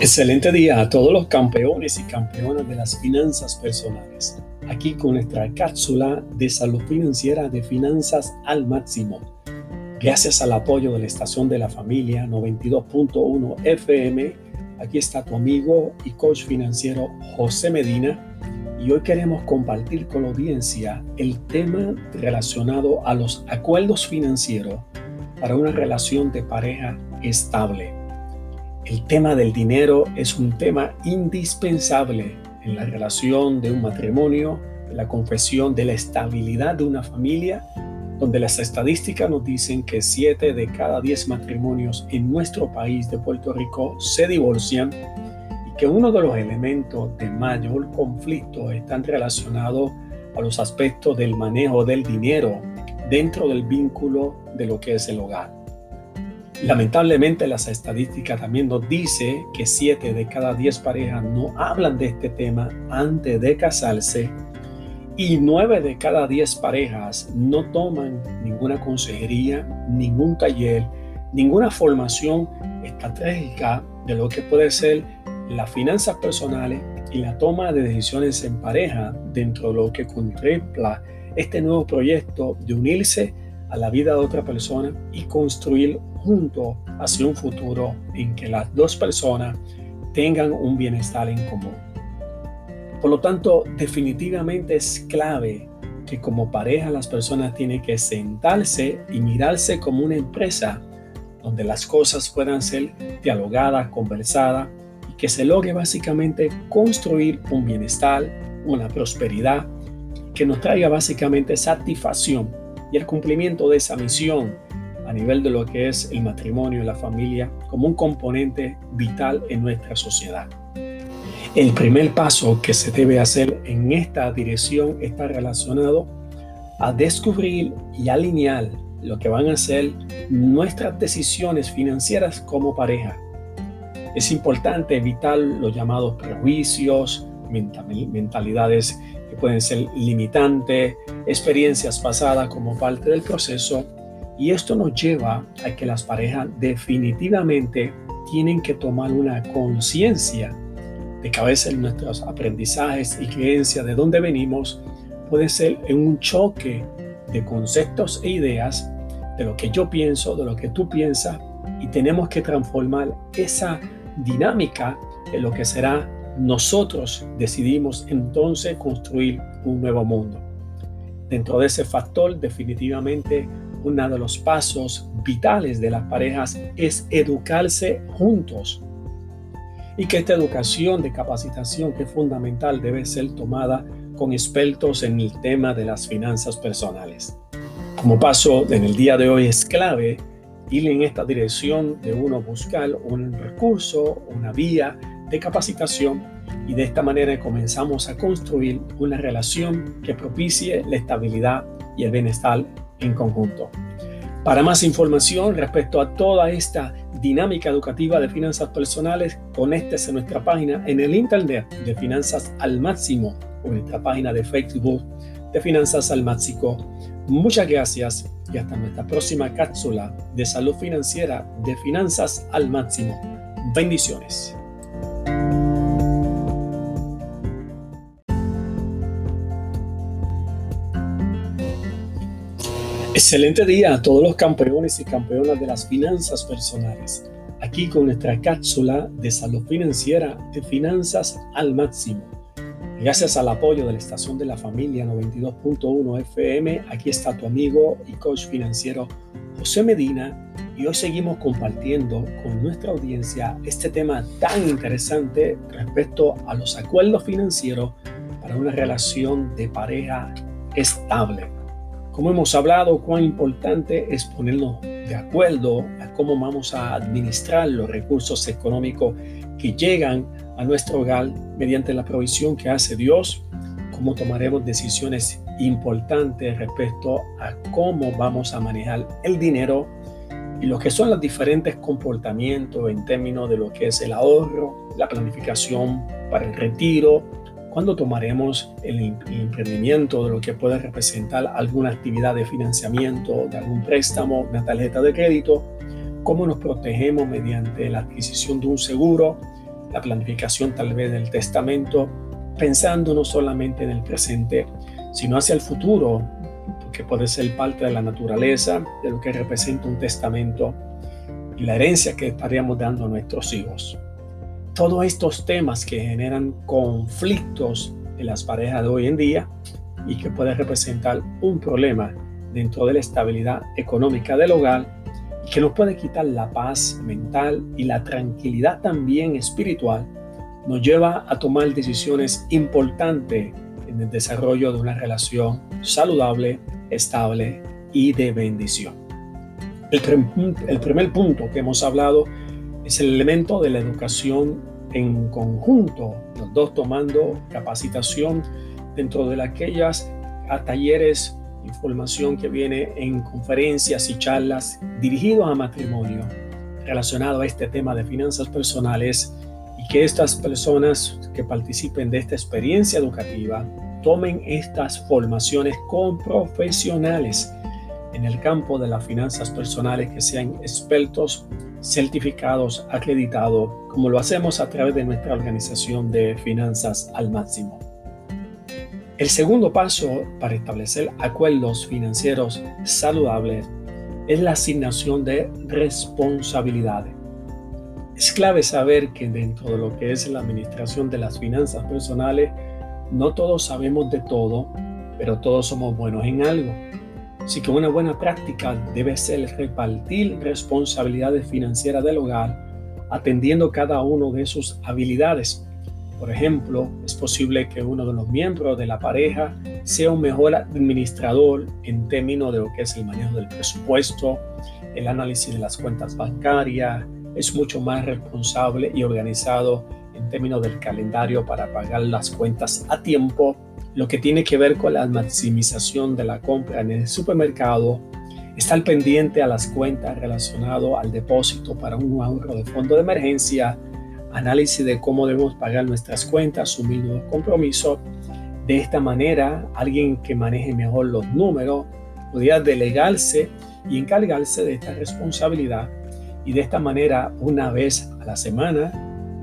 Excelente día a todos los campeones y campeonas de las finanzas personales. Aquí con nuestra cápsula de salud financiera de finanzas al máximo. Gracias al apoyo de la estación de la familia 92.1 FM, aquí está tu amigo y coach financiero José Medina y hoy queremos compartir con la audiencia el tema relacionado a los acuerdos financieros para una relación de pareja estable. El tema del dinero es un tema indispensable en la relación de un matrimonio, en la confesión de la estabilidad de una familia, donde las estadísticas nos dicen que 7 de cada 10 matrimonios en nuestro país de Puerto Rico se divorcian y que uno de los elementos de mayor conflicto están relacionados a los aspectos del manejo del dinero dentro del vínculo de lo que es el hogar. Lamentablemente las estadísticas también nos dice que 7 de cada 10 parejas no hablan de este tema antes de casarse y 9 de cada 10 parejas no toman ninguna consejería, ningún taller, ninguna formación estratégica de lo que puede ser las finanzas personales y la toma de decisiones en pareja dentro de lo que contempla este nuevo proyecto de unirse a la vida de otra persona y construir junto hacia un futuro en que las dos personas tengan un bienestar en común. Por lo tanto, definitivamente es clave que como pareja las personas tienen que sentarse y mirarse como una empresa donde las cosas puedan ser dialogadas, conversadas y que se logre básicamente construir un bienestar, una prosperidad que nos traiga básicamente satisfacción y el cumplimiento de esa misión a nivel de lo que es el matrimonio y la familia como un componente vital en nuestra sociedad. El primer paso que se debe hacer en esta dirección está relacionado a descubrir y alinear lo que van a ser nuestras decisiones financieras como pareja. Es importante evitar los llamados prejuicios, mentalidades que pueden ser limitantes, experiencias pasadas como parte del proceso. Y esto nos lleva a que las parejas definitivamente tienen que tomar una conciencia de que a veces nuestros aprendizajes y creencias de dónde venimos puede ser en un choque de conceptos e ideas de lo que yo pienso, de lo que tú piensas y tenemos que transformar esa dinámica en lo que será nosotros decidimos entonces construir un nuevo mundo. Dentro de ese factor definitivamente uno de los pasos vitales de las parejas es educarse juntos. Y que esta educación de capacitación que es fundamental debe ser tomada con expertos en el tema de las finanzas personales. Como paso en el día de hoy es clave ir en esta dirección de uno buscar un recurso, una vía de capacitación y de esta manera comenzamos a construir una relación que propicie la estabilidad y el bienestar en conjunto. Para más información respecto a toda esta dinámica educativa de finanzas personales, conéctese a nuestra página en el internet de Finanzas al Máximo o en nuestra página de Facebook de Finanzas al Máximo. Muchas gracias y hasta nuestra próxima cápsula de salud financiera de Finanzas al Máximo. Bendiciones. Excelente día a todos los campeones y campeonas de las finanzas personales. Aquí con nuestra cápsula de salud financiera de finanzas al máximo. Gracias al apoyo de la estación de la familia 92.1 FM, aquí está tu amigo y coach financiero José Medina y hoy seguimos compartiendo con nuestra audiencia este tema tan interesante respecto a los acuerdos financieros para una relación de pareja estable. Como hemos hablado, cuán importante es ponernos de acuerdo a cómo vamos a administrar los recursos económicos que llegan a nuestro hogar mediante la provisión que hace Dios, cómo tomaremos decisiones importantes respecto a cómo vamos a manejar el dinero y lo que son los diferentes comportamientos en términos de lo que es el ahorro, la planificación para el retiro, cuando tomaremos el, emprendimiento de lo que puede representar alguna actividad de financiamiento, de algún préstamo, una tarjeta de crédito, cómo nos protegemos mediante la adquisición de un seguro, la planificación tal vez del testamento, pensando no solamente en el presente, sino hacia el futuro, que puede ser parte de la naturaleza, de lo que representa un testamento y la herencia que estaríamos dando a nuestros hijos. Todos estos temas que generan conflictos en las parejas de hoy en día y que puede representar un problema dentro de la estabilidad económica del hogar y que nos puede quitar la paz mental y la tranquilidad también espiritual, nos lleva a tomar decisiones importantes en el desarrollo de una relación saludable, estable y de bendición. El, el primer punto que hemos hablado es el elemento de la educación en conjunto, los dos tomando capacitación dentro de aquellas a talleres, información que viene en conferencias y charlas dirigidos a matrimonio relacionado a este tema de finanzas personales y que estas personas que participen de esta experiencia educativa tomen estas formaciones con profesionales en el campo de las finanzas personales que sean expertos, certificados, acreditados, como lo hacemos a través de nuestra organización de finanzas al máximo. El segundo paso para establecer acuerdos financieros saludables es la asignación de responsabilidades. Es clave saber que dentro de lo que es la administración de las finanzas personales, no todos sabemos de todo, pero todos somos buenos en algo. Así que una buena práctica debe ser repartir responsabilidades financieras del hogar, atendiendo cada uno de sus habilidades. Por ejemplo, es posible que uno de los miembros de la pareja sea un mejor administrador en términos de lo que es el manejo del presupuesto, el análisis de las cuentas bancarias, es mucho más responsable y organizado en términos del calendario para pagar las cuentas a tiempo, lo que tiene que ver con la maximización de la compra en el supermercado, estar pendiente a las cuentas relacionado al depósito para un ahorro de fondo de emergencia, análisis de cómo debemos pagar nuestras cuentas, asumir nuevos compromisos. De esta manera, alguien que maneje mejor los números podría delegarse y encargarse de esta responsabilidad y de esta manera una vez a la semana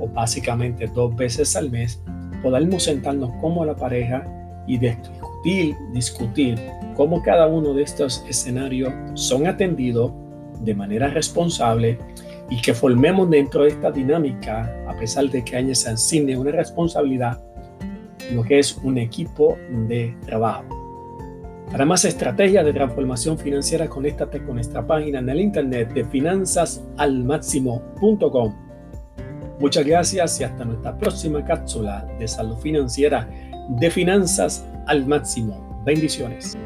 o básicamente dos veces al mes, podamos sentarnos como la pareja y discutir, discutir cómo cada uno de estos escenarios son atendidos de manera responsable y que formemos dentro de esta dinámica, a pesar de que años se asigne una responsabilidad, lo que es un equipo de trabajo. Para más estrategias de transformación financiera, conéctate con nuestra página en el internet de finanzasalmáximo.com Muchas gracias y hasta nuestra próxima cápsula de salud financiera de finanzas al máximo. Bendiciones.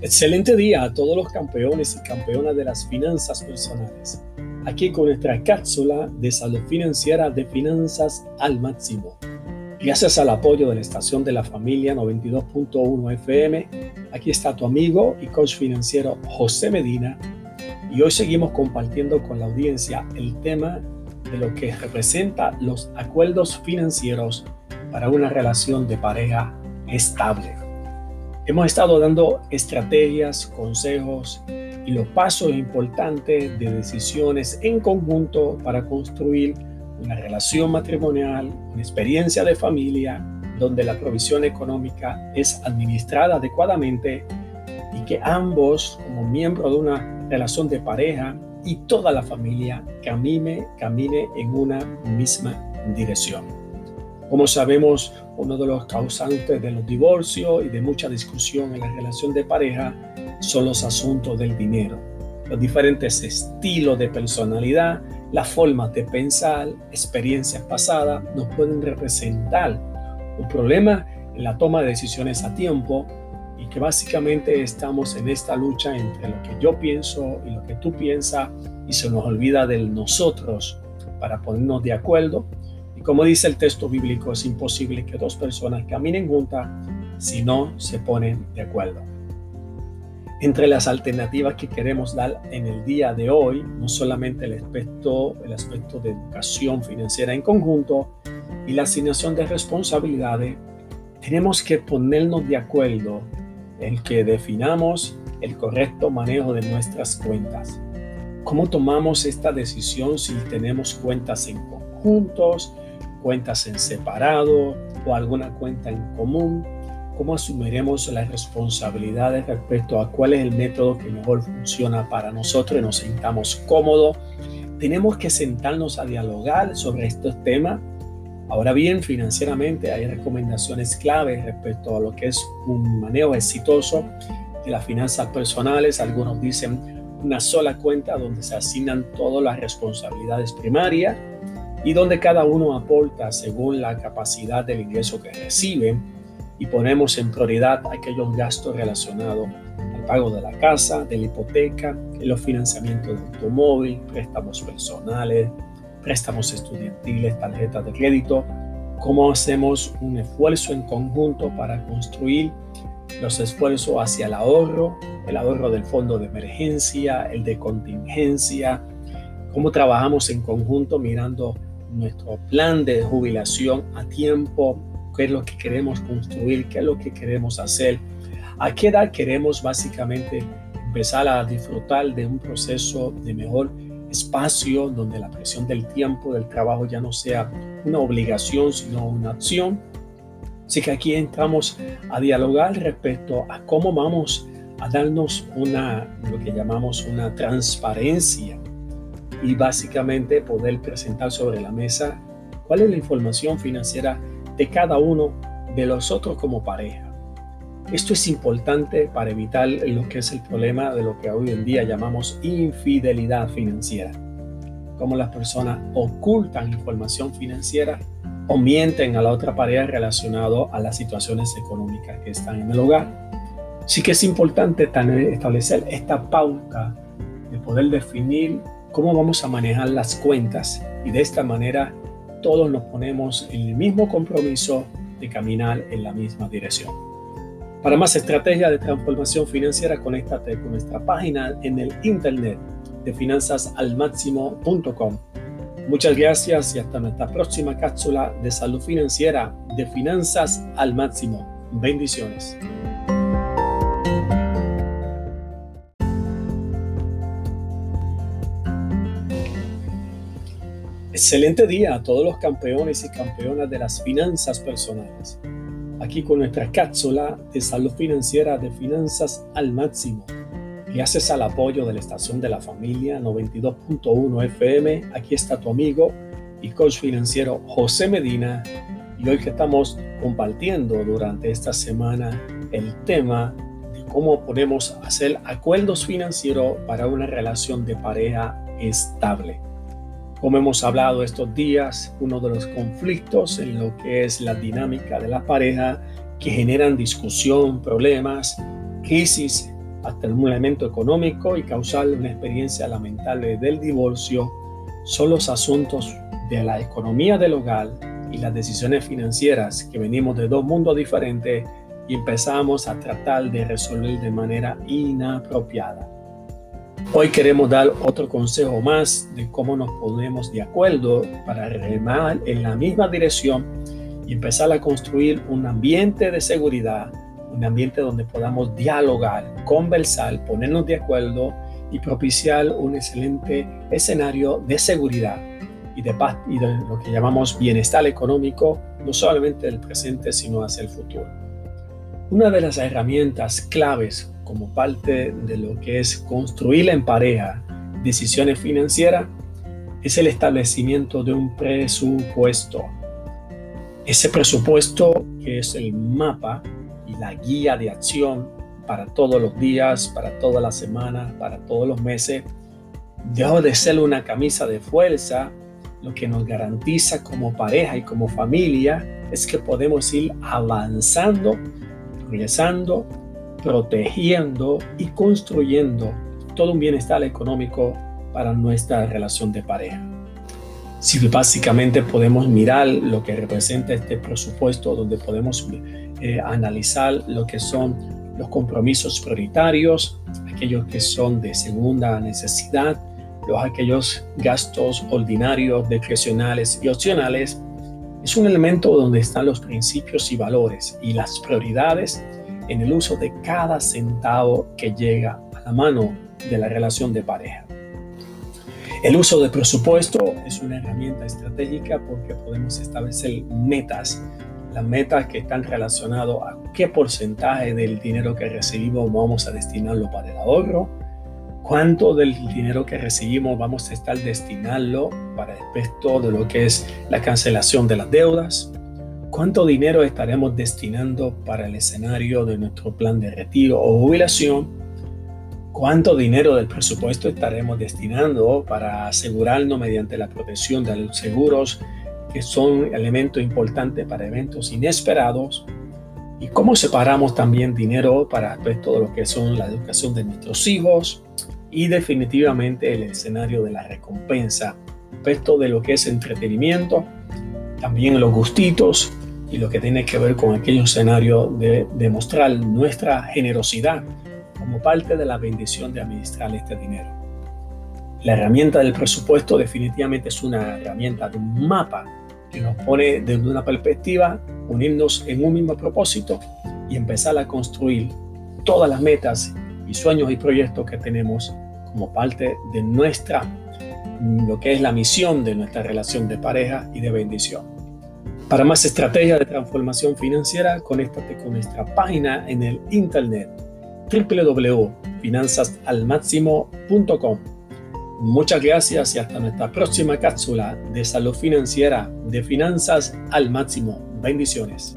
Excelente día a todos los campeones y campeonas de las finanzas personales. Aquí con nuestra cápsula de salud financiera de finanzas al máximo. Gracias al apoyo de la estación de la familia 92.1 FM, aquí está tu amigo y coach financiero José Medina y hoy seguimos compartiendo con la audiencia el tema de lo que representa los acuerdos financieros para una relación de pareja estable. Hemos estado dando estrategias, consejos y los pasos importantes de decisiones en conjunto para construir una relación matrimonial, una experiencia de familia donde la provisión económica es administrada adecuadamente y que ambos, como miembros de una relación de pareja y toda la familia, camine, camine en una misma dirección. Como sabemos, uno de los causantes de los divorcios y de mucha discusión en la relación de pareja son los asuntos del dinero, los diferentes estilos de personalidad las formas de pensar, experiencias pasadas, nos pueden representar un problema en la toma de decisiones a tiempo y que básicamente estamos en esta lucha entre lo que yo pienso y lo que tú piensas y se nos olvida del nosotros para ponernos de acuerdo. Y como dice el texto bíblico, es imposible que dos personas caminen juntas si no se ponen de acuerdo. Entre las alternativas que queremos dar en el día de hoy, no solamente el aspecto, el aspecto de educación financiera en conjunto y la asignación de responsabilidades, tenemos que ponernos de acuerdo en que definamos el correcto manejo de nuestras cuentas. ¿Cómo tomamos esta decisión si tenemos cuentas en conjuntos, cuentas en separado o alguna cuenta en común? ¿Cómo asumiremos las responsabilidades respecto a cuál es el método que mejor funciona para nosotros y nos sintamos cómodos? Tenemos que sentarnos a dialogar sobre estos temas. Ahora bien, financieramente hay recomendaciones claves respecto a lo que es un manejo exitoso de las finanzas personales. Algunos dicen una sola cuenta donde se asignan todas las responsabilidades primarias y donde cada uno aporta según la capacidad del ingreso que recibe y ponemos en prioridad aquellos gastos relacionados al pago de la casa, de la hipoteca, los financiamientos de automóvil, préstamos personales, préstamos estudiantiles, tarjetas de crédito, cómo hacemos un esfuerzo en conjunto para construir los esfuerzos hacia el ahorro, el ahorro del fondo de emergencia, el de contingencia, cómo trabajamos en conjunto mirando nuestro plan de jubilación a tiempo, qué es lo que queremos construir, qué es lo que queremos hacer, a qué edad queremos básicamente empezar a disfrutar de un proceso de mejor espacio donde la presión del tiempo, del trabajo ya no sea una obligación, sino una acción. Así que aquí entramos a dialogar respecto a cómo vamos a darnos una, lo que llamamos una transparencia y básicamente poder presentar sobre la mesa cuál es la información financiera de cada uno de los otros como pareja. Esto es importante para evitar lo que es el problema de lo que hoy en día llamamos infidelidad financiera, como las personas ocultan información financiera o mienten a la otra pareja relacionado a las situaciones económicas que están en el hogar. Sí que es importante establecer esta pauta de poder definir cómo vamos a manejar las cuentas y de esta manera todos nos ponemos en el mismo compromiso de caminar en la misma dirección. Para más estrategias de transformación financiera, conéctate con nuestra página en el internet de finanzasalmáximo.com. Muchas gracias y hasta nuestra próxima cápsula de salud financiera de Finanzas al Máximo. Bendiciones. Excelente día a todos los campeones y campeonas de las finanzas personales. Aquí con nuestra cápsula de salud financiera de finanzas al máximo. Gracias al apoyo de la estación de la familia 92.1 FM, aquí está tu amigo y coach financiero José Medina. Y hoy que estamos compartiendo durante esta semana el tema de cómo podemos hacer acuerdos financieros para una relación de pareja estable. Como hemos hablado estos días, uno de los conflictos en lo que es la dinámica de la pareja que generan discusión, problemas, crisis, hasta un elemento económico y causar una experiencia lamentable del divorcio, son los asuntos de la economía del hogar y las decisiones financieras que venimos de dos mundos diferentes y empezamos a tratar de resolver de manera inapropiada. Hoy queremos dar otro consejo más de cómo nos ponemos de acuerdo para remar en la misma dirección y empezar a construir un ambiente de seguridad, un ambiente donde podamos dialogar, conversar, ponernos de acuerdo y propiciar un excelente escenario de seguridad y de paz y de lo que llamamos bienestar económico, no solamente del presente, sino hacia el futuro. Una de las herramientas claves como parte de lo que es construir en pareja decisiones financieras es el establecimiento de un presupuesto. Ese presupuesto que es el mapa y la guía de acción para todos los días, para todas las semanas, para todos los meses, debe de ser una camisa de fuerza. Lo que nos garantiza como pareja y como familia es que podemos ir avanzando, progresando protegiendo y construyendo todo un bienestar económico para nuestra relación de pareja. Si básicamente podemos mirar lo que representa este presupuesto, donde podemos eh, analizar lo que son los compromisos prioritarios, aquellos que son de segunda necesidad, los aquellos gastos ordinarios, discrecionales y opcionales, es un elemento donde están los principios y valores y las prioridades en el uso de cada centavo que llega a la mano de la relación de pareja. El uso de presupuesto es una herramienta estratégica porque podemos establecer metas, las metas que están relacionadas a qué porcentaje del dinero que recibimos vamos a destinarlo para el ahorro, cuánto del dinero que recibimos vamos a estar destinarlo para el resto de lo que es la cancelación de las deudas, cuánto dinero estaremos destinando para el escenario de nuestro plan de retiro o jubilación, cuánto dinero del presupuesto estaremos destinando para asegurarnos mediante la protección de los seguros, que son elementos importantes para eventos inesperados, y cómo separamos también dinero para pues, todo lo que son la educación de nuestros hijos, y definitivamente el escenario de la recompensa, respecto de lo que es entretenimiento, también los gustitos y lo que tiene que ver con aquellos escenario de demostrar nuestra generosidad como parte de la bendición de administrar este dinero. La herramienta del presupuesto definitivamente es una herramienta de un mapa que nos pone desde una perspectiva, unirnos en un mismo propósito y empezar a construir todas las metas y sueños y proyectos que tenemos como parte de nuestra, lo que es la misión de nuestra relación de pareja y de bendición. Para más estrategias de transformación financiera, conéctate con nuestra página en el internet www.finanzasalmaximo.com. Muchas gracias y hasta nuestra próxima cápsula de salud financiera de finanzas al máximo. Bendiciones.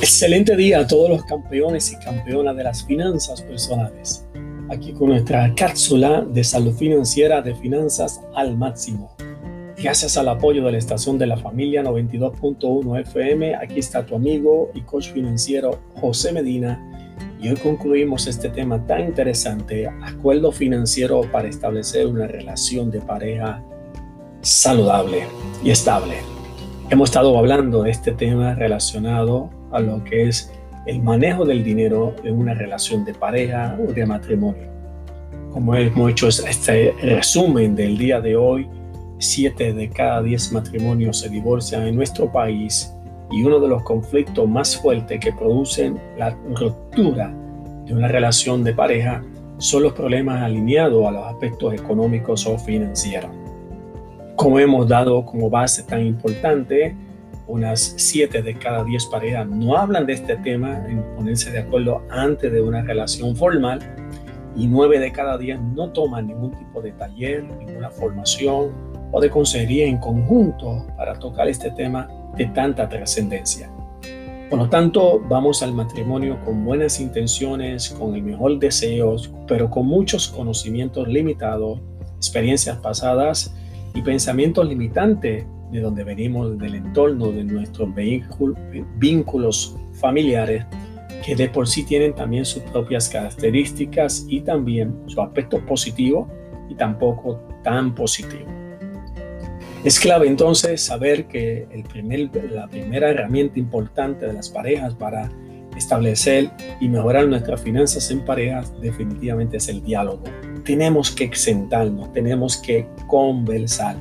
Excelente día a todos los campeones y campeonas de las finanzas personales. Aquí con nuestra cápsula de salud financiera de finanzas al máximo. Gracias al apoyo de la estación de la familia 92.1 FM, aquí está tu amigo y coach financiero José Medina. Y hoy concluimos este tema tan interesante, acuerdo financiero para establecer una relación de pareja saludable y estable. Hemos estado hablando de este tema relacionado a lo que es el manejo del dinero en una relación de pareja o de matrimonio. Como hemos hecho este resumen del día de hoy, siete de cada diez matrimonios se divorcian en nuestro país y uno de los conflictos más fuertes que producen la ruptura de una relación de pareja son los problemas alineados a los aspectos económicos o financieros. Como hemos dado como base tan importante, unas 7 de cada 10 parejas no hablan de este tema en ponerse de acuerdo antes de una relación formal y 9 de cada 10 no toman ningún tipo de taller, ninguna formación o de consejería en conjunto para tocar este tema de tanta trascendencia. Por lo tanto, vamos al matrimonio con buenas intenciones, con el mejor deseo, pero con muchos conocimientos limitados, experiencias pasadas y pensamientos limitantes de donde venimos, del entorno de nuestros vínculos familiares, que de por sí tienen también sus propias características y también su aspecto positivo y tampoco tan positivo. Es clave entonces saber que el primer, la primera herramienta importante de las parejas para establecer y mejorar nuestras finanzas en parejas definitivamente es el diálogo. Tenemos que sentarnos, tenemos que conversar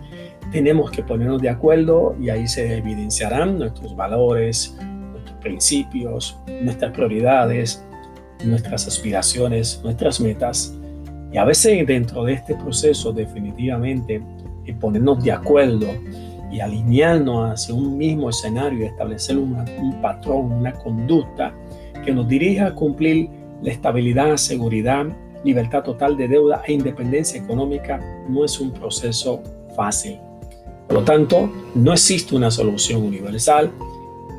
tenemos que ponernos de acuerdo y ahí se evidenciarán nuestros valores, nuestros principios, nuestras prioridades, nuestras aspiraciones, nuestras metas. Y a veces dentro de este proceso definitivamente ponernos de acuerdo y alinearnos hacia un mismo escenario y establecer un patrón, una conducta que nos dirija a cumplir la estabilidad, seguridad, libertad total de deuda e independencia económica no es un proceso fácil. Por lo tanto, no existe una solución universal.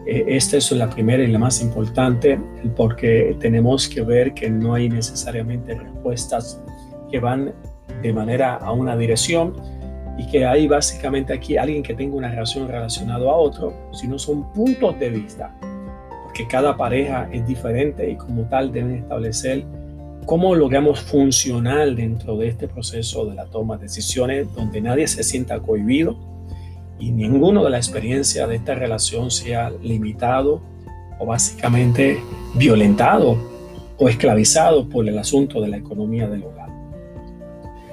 Eh, esta es la primera y la más importante porque tenemos que ver que no hay necesariamente respuestas que van de manera a una dirección y que hay básicamente aquí alguien que tenga una relación relacionada a otro, sino son puntos de vista, porque cada pareja es diferente y como tal deben establecer cómo logramos funcionar dentro de este proceso de la toma de decisiones donde nadie se sienta cohibido, y ninguno de la experiencia de esta relación sea limitado o básicamente violentado o esclavizado por el asunto de la economía del hogar.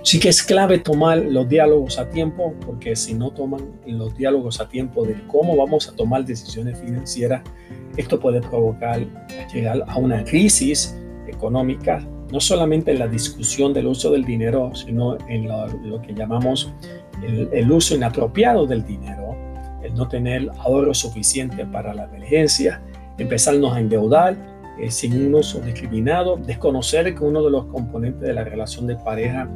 Sí que es clave tomar los diálogos a tiempo, porque si no toman los diálogos a tiempo de cómo vamos a tomar decisiones financieras, esto puede provocar llegar a una crisis económica, no solamente en la discusión del uso del dinero, sino en lo, que llamamos el, uso inapropiado del dinero, el no tener ahorro suficiente para la emergencia, empezarnos a endeudar eh, sin un uso discriminado, desconocer que uno de los componentes de la relación de pareja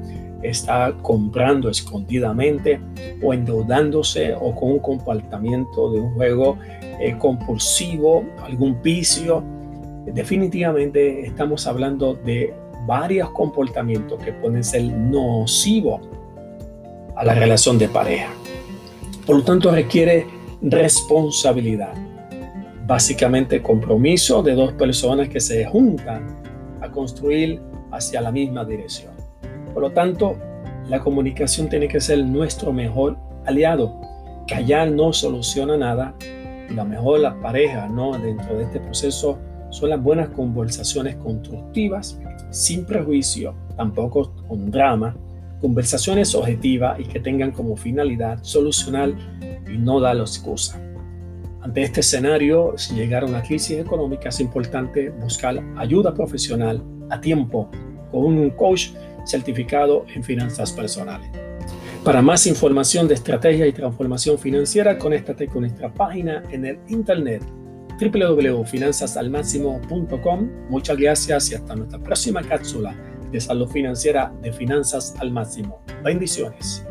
está comprando escondidamente o endeudándose o con un comportamiento de un juego eh, compulsivo, algún vicio. Definitivamente estamos hablando de varios comportamientos que pueden ser nocivos a la relación de pareja. Por lo tanto, requiere responsabilidad básicamente compromiso de dos personas que se juntan a construir hacia la misma dirección. Por lo tanto, la comunicación tiene que ser nuestro mejor aliado. Callar no soluciona nada y lo mejor la pareja no dentro de este proceso son las buenas conversaciones constructivas, sin prejuicio, tampoco con drama, conversaciones objetivas y que tengan como finalidad solucionar y no dar excusa. Ante este escenario, si llegara una crisis económica, es importante buscar ayuda profesional a tiempo con un coach certificado en finanzas personales. Para más información de estrategia y transformación financiera, conéctate con nuestra página en el internet www.finanzasalmáximo.com. Muchas gracias y hasta nuestra próxima cápsula de salud financiera de Finanzas al Máximo. Bendiciones.